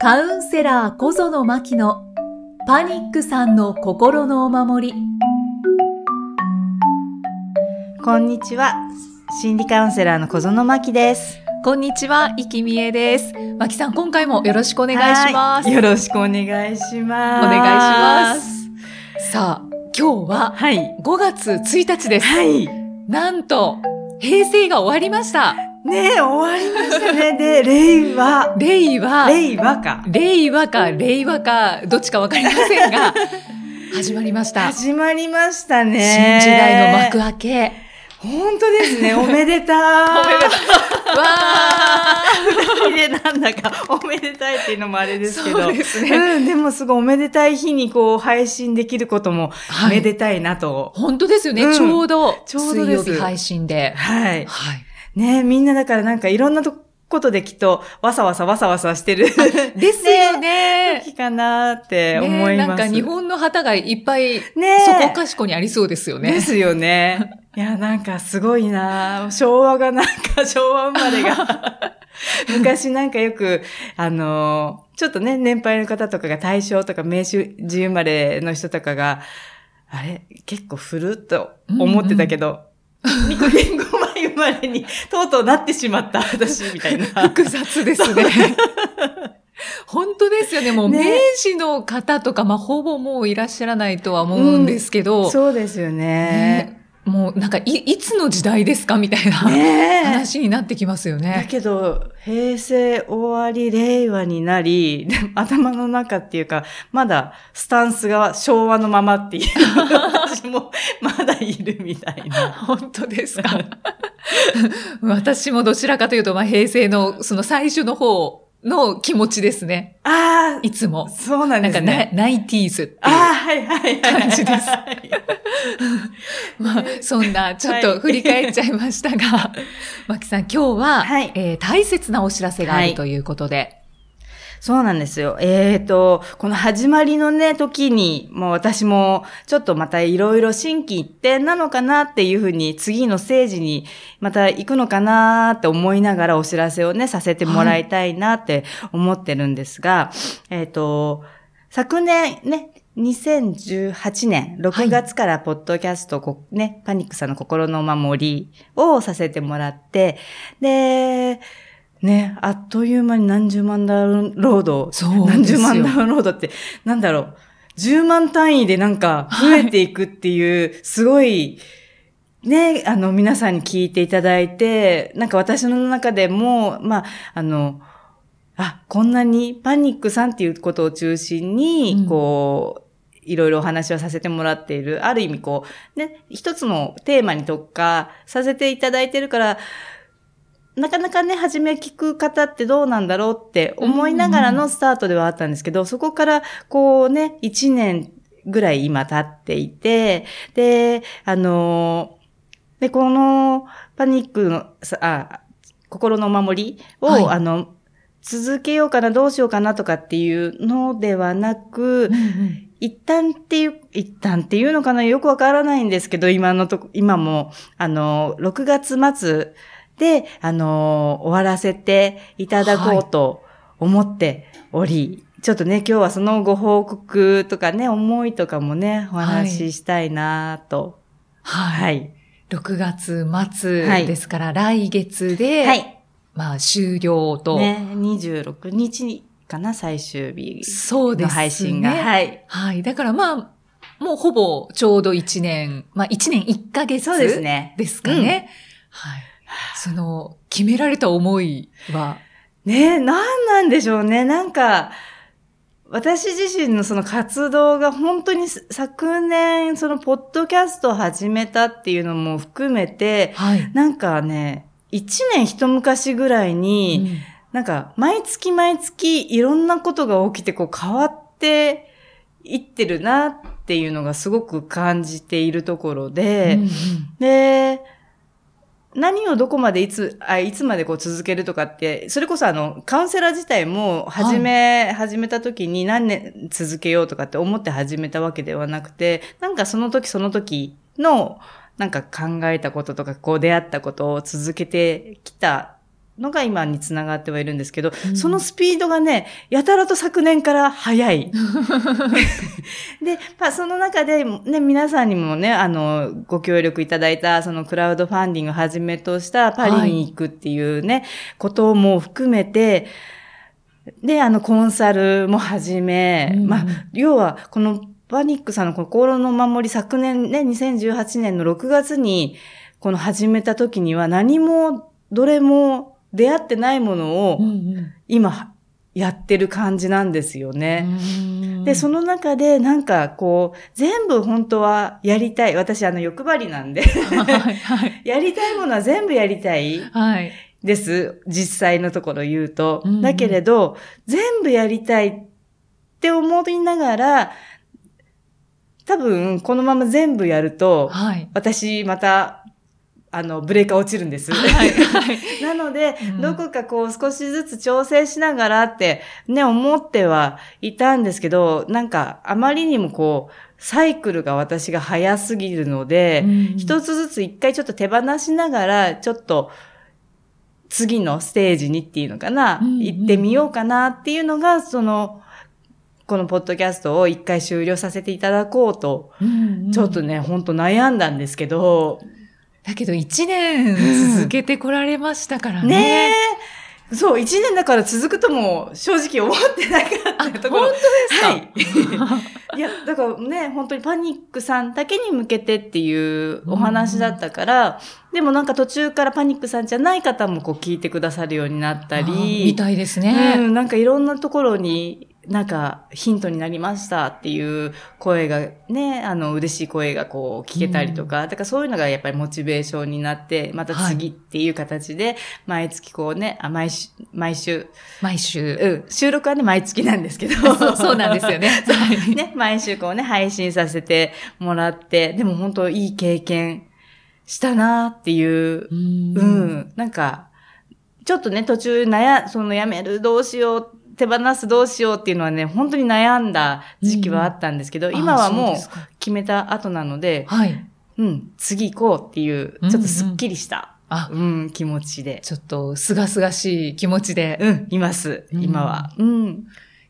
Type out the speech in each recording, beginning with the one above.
カウンセラー小園真希のパニックさんの心のお守り。こんにちは。心理カウンセラーの小園真希です。こんにちは、生きみえです。真希さん、今回もよろしくお願いします。はいよろしくお願いします。お願いします。さあ、今日ははい。5月1日です。はい。なんと、平成が終わりました。ねえ、終わりましたね。で、令和。令和、令和か。令和か令和か、どっちかわかりませんが、始まりました。始まりました新ね。時代の幕開け。本当ですね。おめでたい。おめでたわ二人でなんだかおめでたいっていうのもあれですけど。そうですねうん、でもすごいおめでたい日にこう配信できることもはいめでたいなと。本当ですよね。うんちょうど、ちょうど水曜日配信で。はい。はい。ねみんなだからなんかいろんなとことできっとわさわさわさわさしてる。ですよね。時かなって思います。ねなんか日本の旗がいっぱい、ねそこかしこにありそうですよね。ですよね。いや、なんかすごいな昭和がなんか昭和生まれが。昔なんかよく、あのちょっとね、年配の方とかが大正とか明治生まれの人とかが、あれ結構古っと思ってたけど、ニコ言語前生まれにとうとうなってしまった私みたいな。複雑ですね。本当ですよね。もう、ね明治の方とか、まあ、ほぼもういらっしゃらないとは思うんですけど、そうですよね。ねもうなんかい、いつの時代ですかみたいな。話になってきますよだね。けど、平成終わり、令和になり、頭の中っていうか、まだスタンスが昭和のままっていう、私もまだいるみたいな。本当ですか 私もどちらかというと、まあ、平成のその最初の方の気持ちですね。あいつもあ、。そうなんなんかナ、ですね。ナイティーズっていう。ああ、はいはいはい。感じですはい まあ、そんな、ちょっと振り返っちゃいましたが、マキさん、今日は、はいえー大切なお知らせがあはいるということで。そうなんですよ。えっ、と、この始まりのね、時に、もう私も、ちょっとまたいろいろ心機一転なのかなっていうふうに、次のステージにまた行くのかなって思いながらお知らせをね、させてもらいたいなって思ってるんですが、えっ、と、昨年ね、2018年6月からポッドキャスト、こね、パニックさんの心のお守りをさせてもらって、で、ね、あっという間に何十万ダウンロード。そう何十万ダウンロードって、なんだろう。10万単位でなんか増えていくっていう、すごい、ね、あの、皆さんに聞いていただいて、なんか私の中でも、まあ、あの、あ、こんなにパニックさんっていうことを中心に、うんこう、いろいろお話をさせてもらっている、ある意味こう、ね、一つのテーマに特化させていただいてるから、なかなかね、初め聞く方ってどうなんだろうって思いながらのスタートではあったんですけど、そこからこうね、一年ぐらい今経っていて、で、あので、このパニックの、さあ、心のお守りを、はい。あの、続けようかな、どうしようかなとかっていうのではなく、一旦っていう、一旦っていうのかなよくわからないんですけど、今のとこ、今も、あの、6月末で、あの、終わらせていただこうと思っており、ちょっとね、今日はそのご報告とかね、思いとかもね、お話ししたいなと。はい。はい。6月末はいですから、来月で、はい。まあ、終了と。ね、26日かな、最終日のそうですね。配信が。はい。はい。だからまあ、もうほぼちょうど1年、まあ1年1ヶ月そうですね。ですかね。はい。その、決められた思いは、ねなんなんでしょうね。なんか、私自身のその活動が本当に昨年、そのポッドキャストを始めたっていうのも含めて、はい。なんかね、一年一昔ぐらいに、なんか毎月毎月いろんなことが起きてこう変わっていってるなっていうのがすごく感じているところで、うんうんで、何をどこまでいつ、あいつまでこう続けるとかって、それこそあの、カウンセラー自体も始め、始めた時に何年続けようとかって思って始めたわけではなくて、なんかその時その時の、なんか考えたこととか、こう出会ったことを続けてきたのが今につながってはいるんですけど、うん。そのスピードがね、やたらと昨年から速い。で、まあ、その中で、ね、皆さんにもね、あの、ご協力いただいた、そのクラウドファンディングをはじめとしたパリに行くっていうね、ことも含めて、で、あの、コンサルもはじめ、うんまあ、要は、このパニックさんの心の守り、昨年ね、2018年の6月に、この始めた時には何も、どれも出会ってないものを今やってる感じなんですよね。うんで、その中でなんかこう、全部本当はやりたい。私あの欲張りなんで、はい、はい。やりたいものは全部やりたいはい。です。実際のところ言うと。うんうんだけれど、全部やりたいって思いながら、多分このまま全部やると、はい。私また、あの、ブレーカー落ちるんです。はい。はい。なので、うんどこかこう少しずつ調整しながらってね、思ってはいたんですけど、なんかあまりにもこう、サイクルが私が早すぎるので、一、つずつ一回ちょっと手放しながら、ちょっと次のステージにっていうのかな、うんうん行ってみようかなっていうのが、その、このポッドキャストを一回終了させていただこうと、うんうんちょっとね、ほんと悩んだんですけど、だけど一年続けてこられましたからね。ねえ。そう、一年だから続くとも正直思ってなかったところ。本当ですか？はい。いや、だからね、本当にパニックさんだけに向けてっていうお話だったから、でもなんか途中からパニックさんじゃない方もこう聞いてくださるようになったり、みたいですね。うん、なんかいろんなところに、なんかヒントになりましたっていう声がね、あの嬉しい声がこう聞けたりとか、だからそういうのがやっぱりモチベーションになって、また次っていう形で、毎月こうね、あ、毎週、毎週、毎週。うん、収録はね、毎月なんですけど。そうそうなんですよね。はい。ね、毎週こうね、配信させてもらって、でも本当いい経験したなっていう。う、ん。うん、なんか、ちょっとね、途中悩、そのやめる、どうしよう、手放す、どうしようっていうのはね、本当に悩んだ時期はあったんですけど、うん今はもう決めた後なので、はい。うん、次行こうっていう、ちょっとすっきりした、あ、うん、気持ちで、ちょっと、すがすがしい気持ちで。うん、います、うん。今は。うん。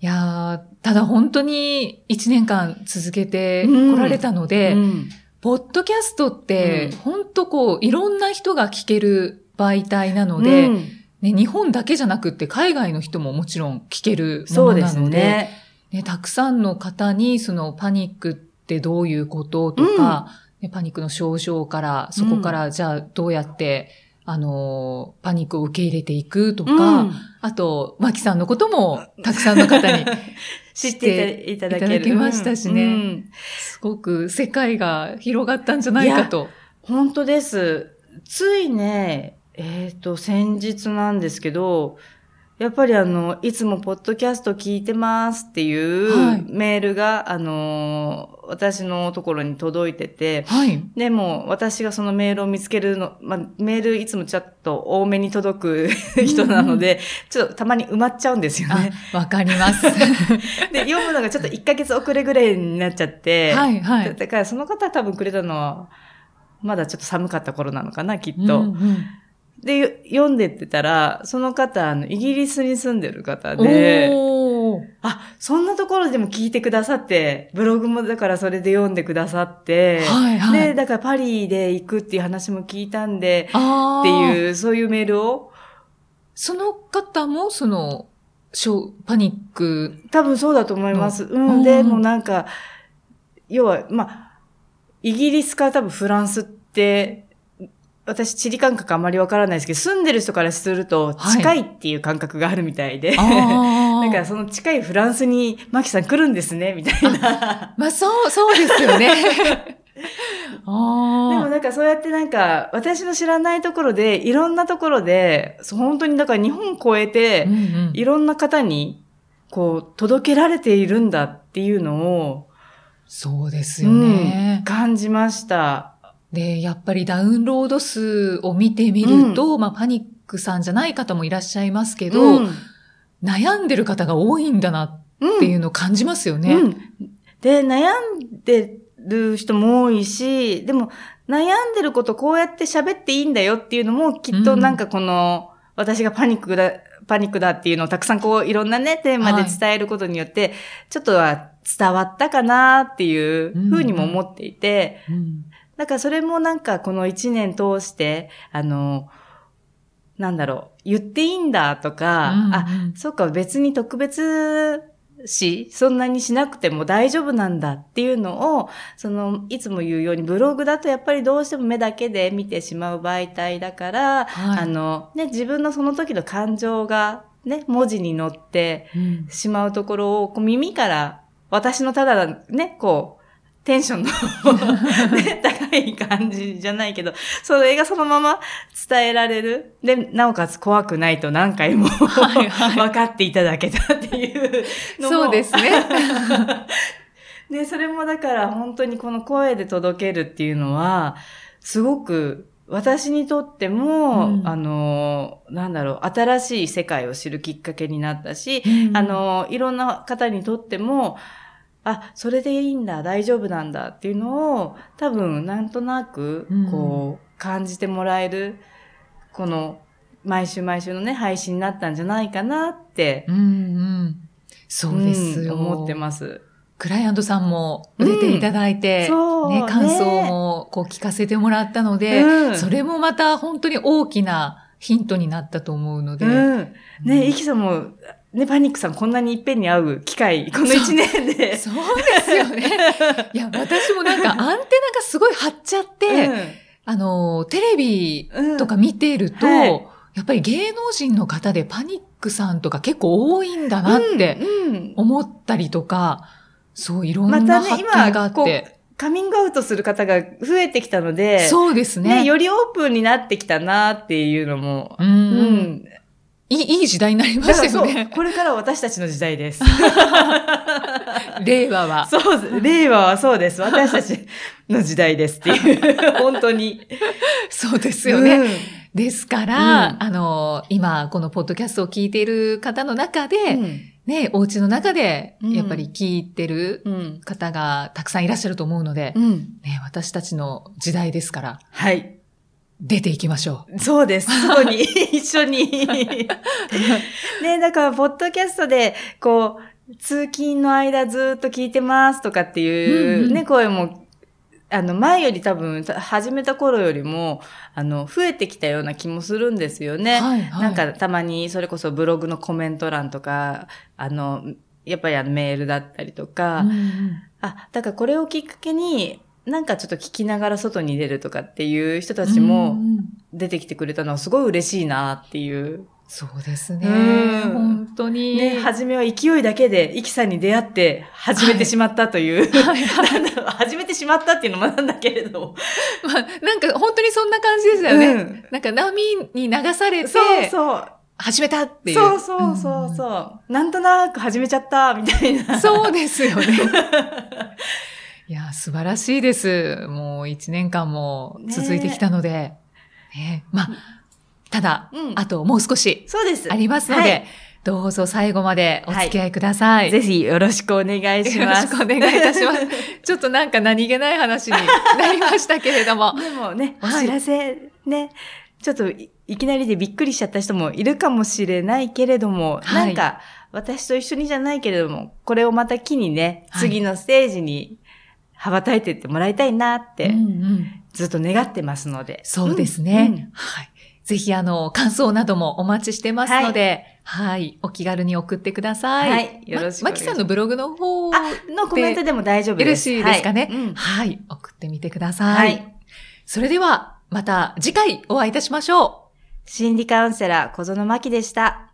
いやーただ本当に一年間続けて来られたので、うん。ポッドキャストってうん、本当こう、いろんな人が聞ける媒体なので、うんね、日本だけじゃなくって海外の人ももちろん聞けるもそうですのなので、ね。ね、たくさんの方に、そのパニックってどういうこととか、ね、パニックの症状から、そこからじゃあどうやって、あの、パニックを受け入れていくとか、うんあと、マキさんのこともたくさんの方に 知っていただけましたしねうんうんすごく世界が広がったんじゃないかと。本当です。ついね、えっ、と、先日なんですけど、やっぱりあの、いつもポッドキャスト聞いてますっていうはいメールが、あの、私のところに届いてて、はい。でも、私がそのメールを見つけるの、まあ、メールいつもちょっと多めに届く人なので、ちょっとたまに埋まっちゃうんですよね。あ、わかります。で、読むのがちょっと1ヶ月遅れぐらいになっちゃって、はい、はい。だだからその方多分くれたのは、まだちょっと寒かった頃なのかな、きっと。うんうんで、よ読んでってたら、その方、あの、イギリスに住んでる方で、あ、そんなところでも聞いてくださって、ブログもだからそれで読んでくださって、はい、はい。で、だからパリで行くっていう話も聞いたんで。っていう、そういうメールを、その方も、その、しょうパニック、多分そうだと思います。ううんん、でもなんか、要は、まあ、イギリスから多分フランスって、私地理感覚あまりわからないですけど、住んでる人からするとはい近いっていう感覚があるみたいで、あだ からその近いフランスにマキさん来るんですね、みたいな。まあ、そう、そうですよね。でもあなんかそうやってなんか、私の知らないところで、いろんなところで、本当にだから日本超えあ。ていろんな方に、こう、届けられているんだっていうのを、そうですよねうん。感じました。で、やっぱりダウンロード数を見てみると、まあ、パニックさんじゃない方もいらっしゃいますけど、うん悩んでる方が多いんだなっていうのを感じますよね。うん。で、悩んでる人も多いし、でも、悩んでることこうやって喋っていいんだよっていうのも、きっとなんかこの、私がパニックだ、パニックだっていうのをたくさんこういろんなね、テーマで伝えることによって、ちょっとは伝わったかなっていうふうにも思っていて、うんだからそれもなんかこの一年通して、あの、なんだろう、言っていいんだとか、うんうんあ、そっか別に特別し、そんなにしなくても大丈夫なんだっていうのを、その、いつも言うようにブログだとやっぱりどうしても目だけで見てしまう媒体だから、はい。あの、ね、自分のその時の感情がね、文字に乗ってうん。しまうところを、こう耳から、私のただね、こう、テンションの、ね、高い感じじゃないけど、それがそのまま伝えられる。で、なおかつ怖くないと何回もはいはい 分かっていただけたっていうのも。そうですね。ね、それもだから本当にこの声で届けるっていうのは、すごく私にとっても、うんあの、なんだろう、新しい世界を知るきっかけになったし、うんあの、いろんな方にとっても、あ、それでいいんだ、大丈夫なんだっていうのを、多分、なんとなくうん、こう、感じてもらえる、この、毎週毎週のね、配信になったんじゃないかなって、うんうん。そうですよ。うん思ってます。クライアントさんも出ていただいて、うんね感想もこう聞かせてもらったので、うんそれもまた本当に大きなヒントになったと思うので。うん。ね、イキさんも、ね、パニックさんこんなにいっぺんに会う機会、この一年で。そうですよね。いや、私もなんかアンテナがすごい張っちゃって、あの、テレビうんとか見ていると、はいやっぱり芸能人の方でパニックさんとか結構多いんだなってうんうん思ったりとか、そういろんまたねな発見があ今こって。カミングアウトする方が増えてきたので、そうですね。ね、よりオープンになってきたなっていうのも、うん、うん。いい、いい時代になりましたよね。これから私たちの時代です。令和は。そう、令和はそうです。私たちの時代ですっていう、本当に。そうですよね。うんですから、うんあの、今、このポッドキャストを聞いている方の中で、うんね、お家の中で、うんやっぱり聞いてるうん。方がたくさんいらっしゃると思うので、うん。ね、私たちの時代ですから、はい。出ていきましょそうです。そこに、一緒に。ね、だから、ポッドキャストで、こう、通勤の間ずっと聞いてますとかっていうね、うんうん声も、あの、前より多分、た始めた頃よりも、あの、増えてきたような気もするんですよう。ね。はい、はい。なんか、たまに、それこそブログのコメント欄とか、あの、やっぱりあのメールだったりとか、うんうんあ、だからこれをきっかけに、なんかちょっと聞きながら外に出るとかっていう人たちもうんうん出てきてくれたのはすごい嬉しいなっていう。そうですね。うん本当に。ね、初めは勢いだけで、イキさんに出会って始めてしまったという。始めてしまったっていうのもなんだけれど。まあ、なんか本当にそんな感じでしたよね。うんなんか波に流されて、そうそう。始めたっていう。そうそうそうそう。なんとなく始めちゃった、みたいな。そうですよね。いや、素晴らしいです。もう一年間も続いてきたので。ねまあ、ただ、うんあともう少しそうです。ありますので、はいどうぞ最後までお付き合いください。ぜひよろしくお願いします。よろしくお願いいたします。ちょっとなんか何気ない話に なりましたけれども。でもね、おはい知らせ、ね、ちょっといいきなりでびっくりしちゃった人もいるかもしれないけれども、はいなんか、私と一緒にじゃないけれども、これをまた機にね、はい次のステージに羽ばたいていってもらいたいなって、うんうんずっと願ってますので。そうですね。うんうんはい。ぜひ、あの、感想などもお待ちしてますので、はい、お気軽に送ってください。はいよろしくお願いしますまきさんのブログの方あ、のコメントでも大丈夫です。よろしいですかねはいうんはい、送ってみてください。はいそれでは、また次回お会いいたしましょう。心理カウンセラー小園真希でした。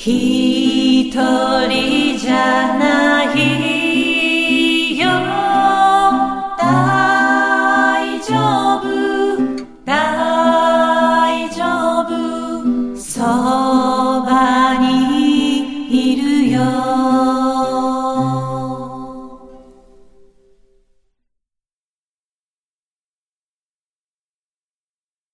He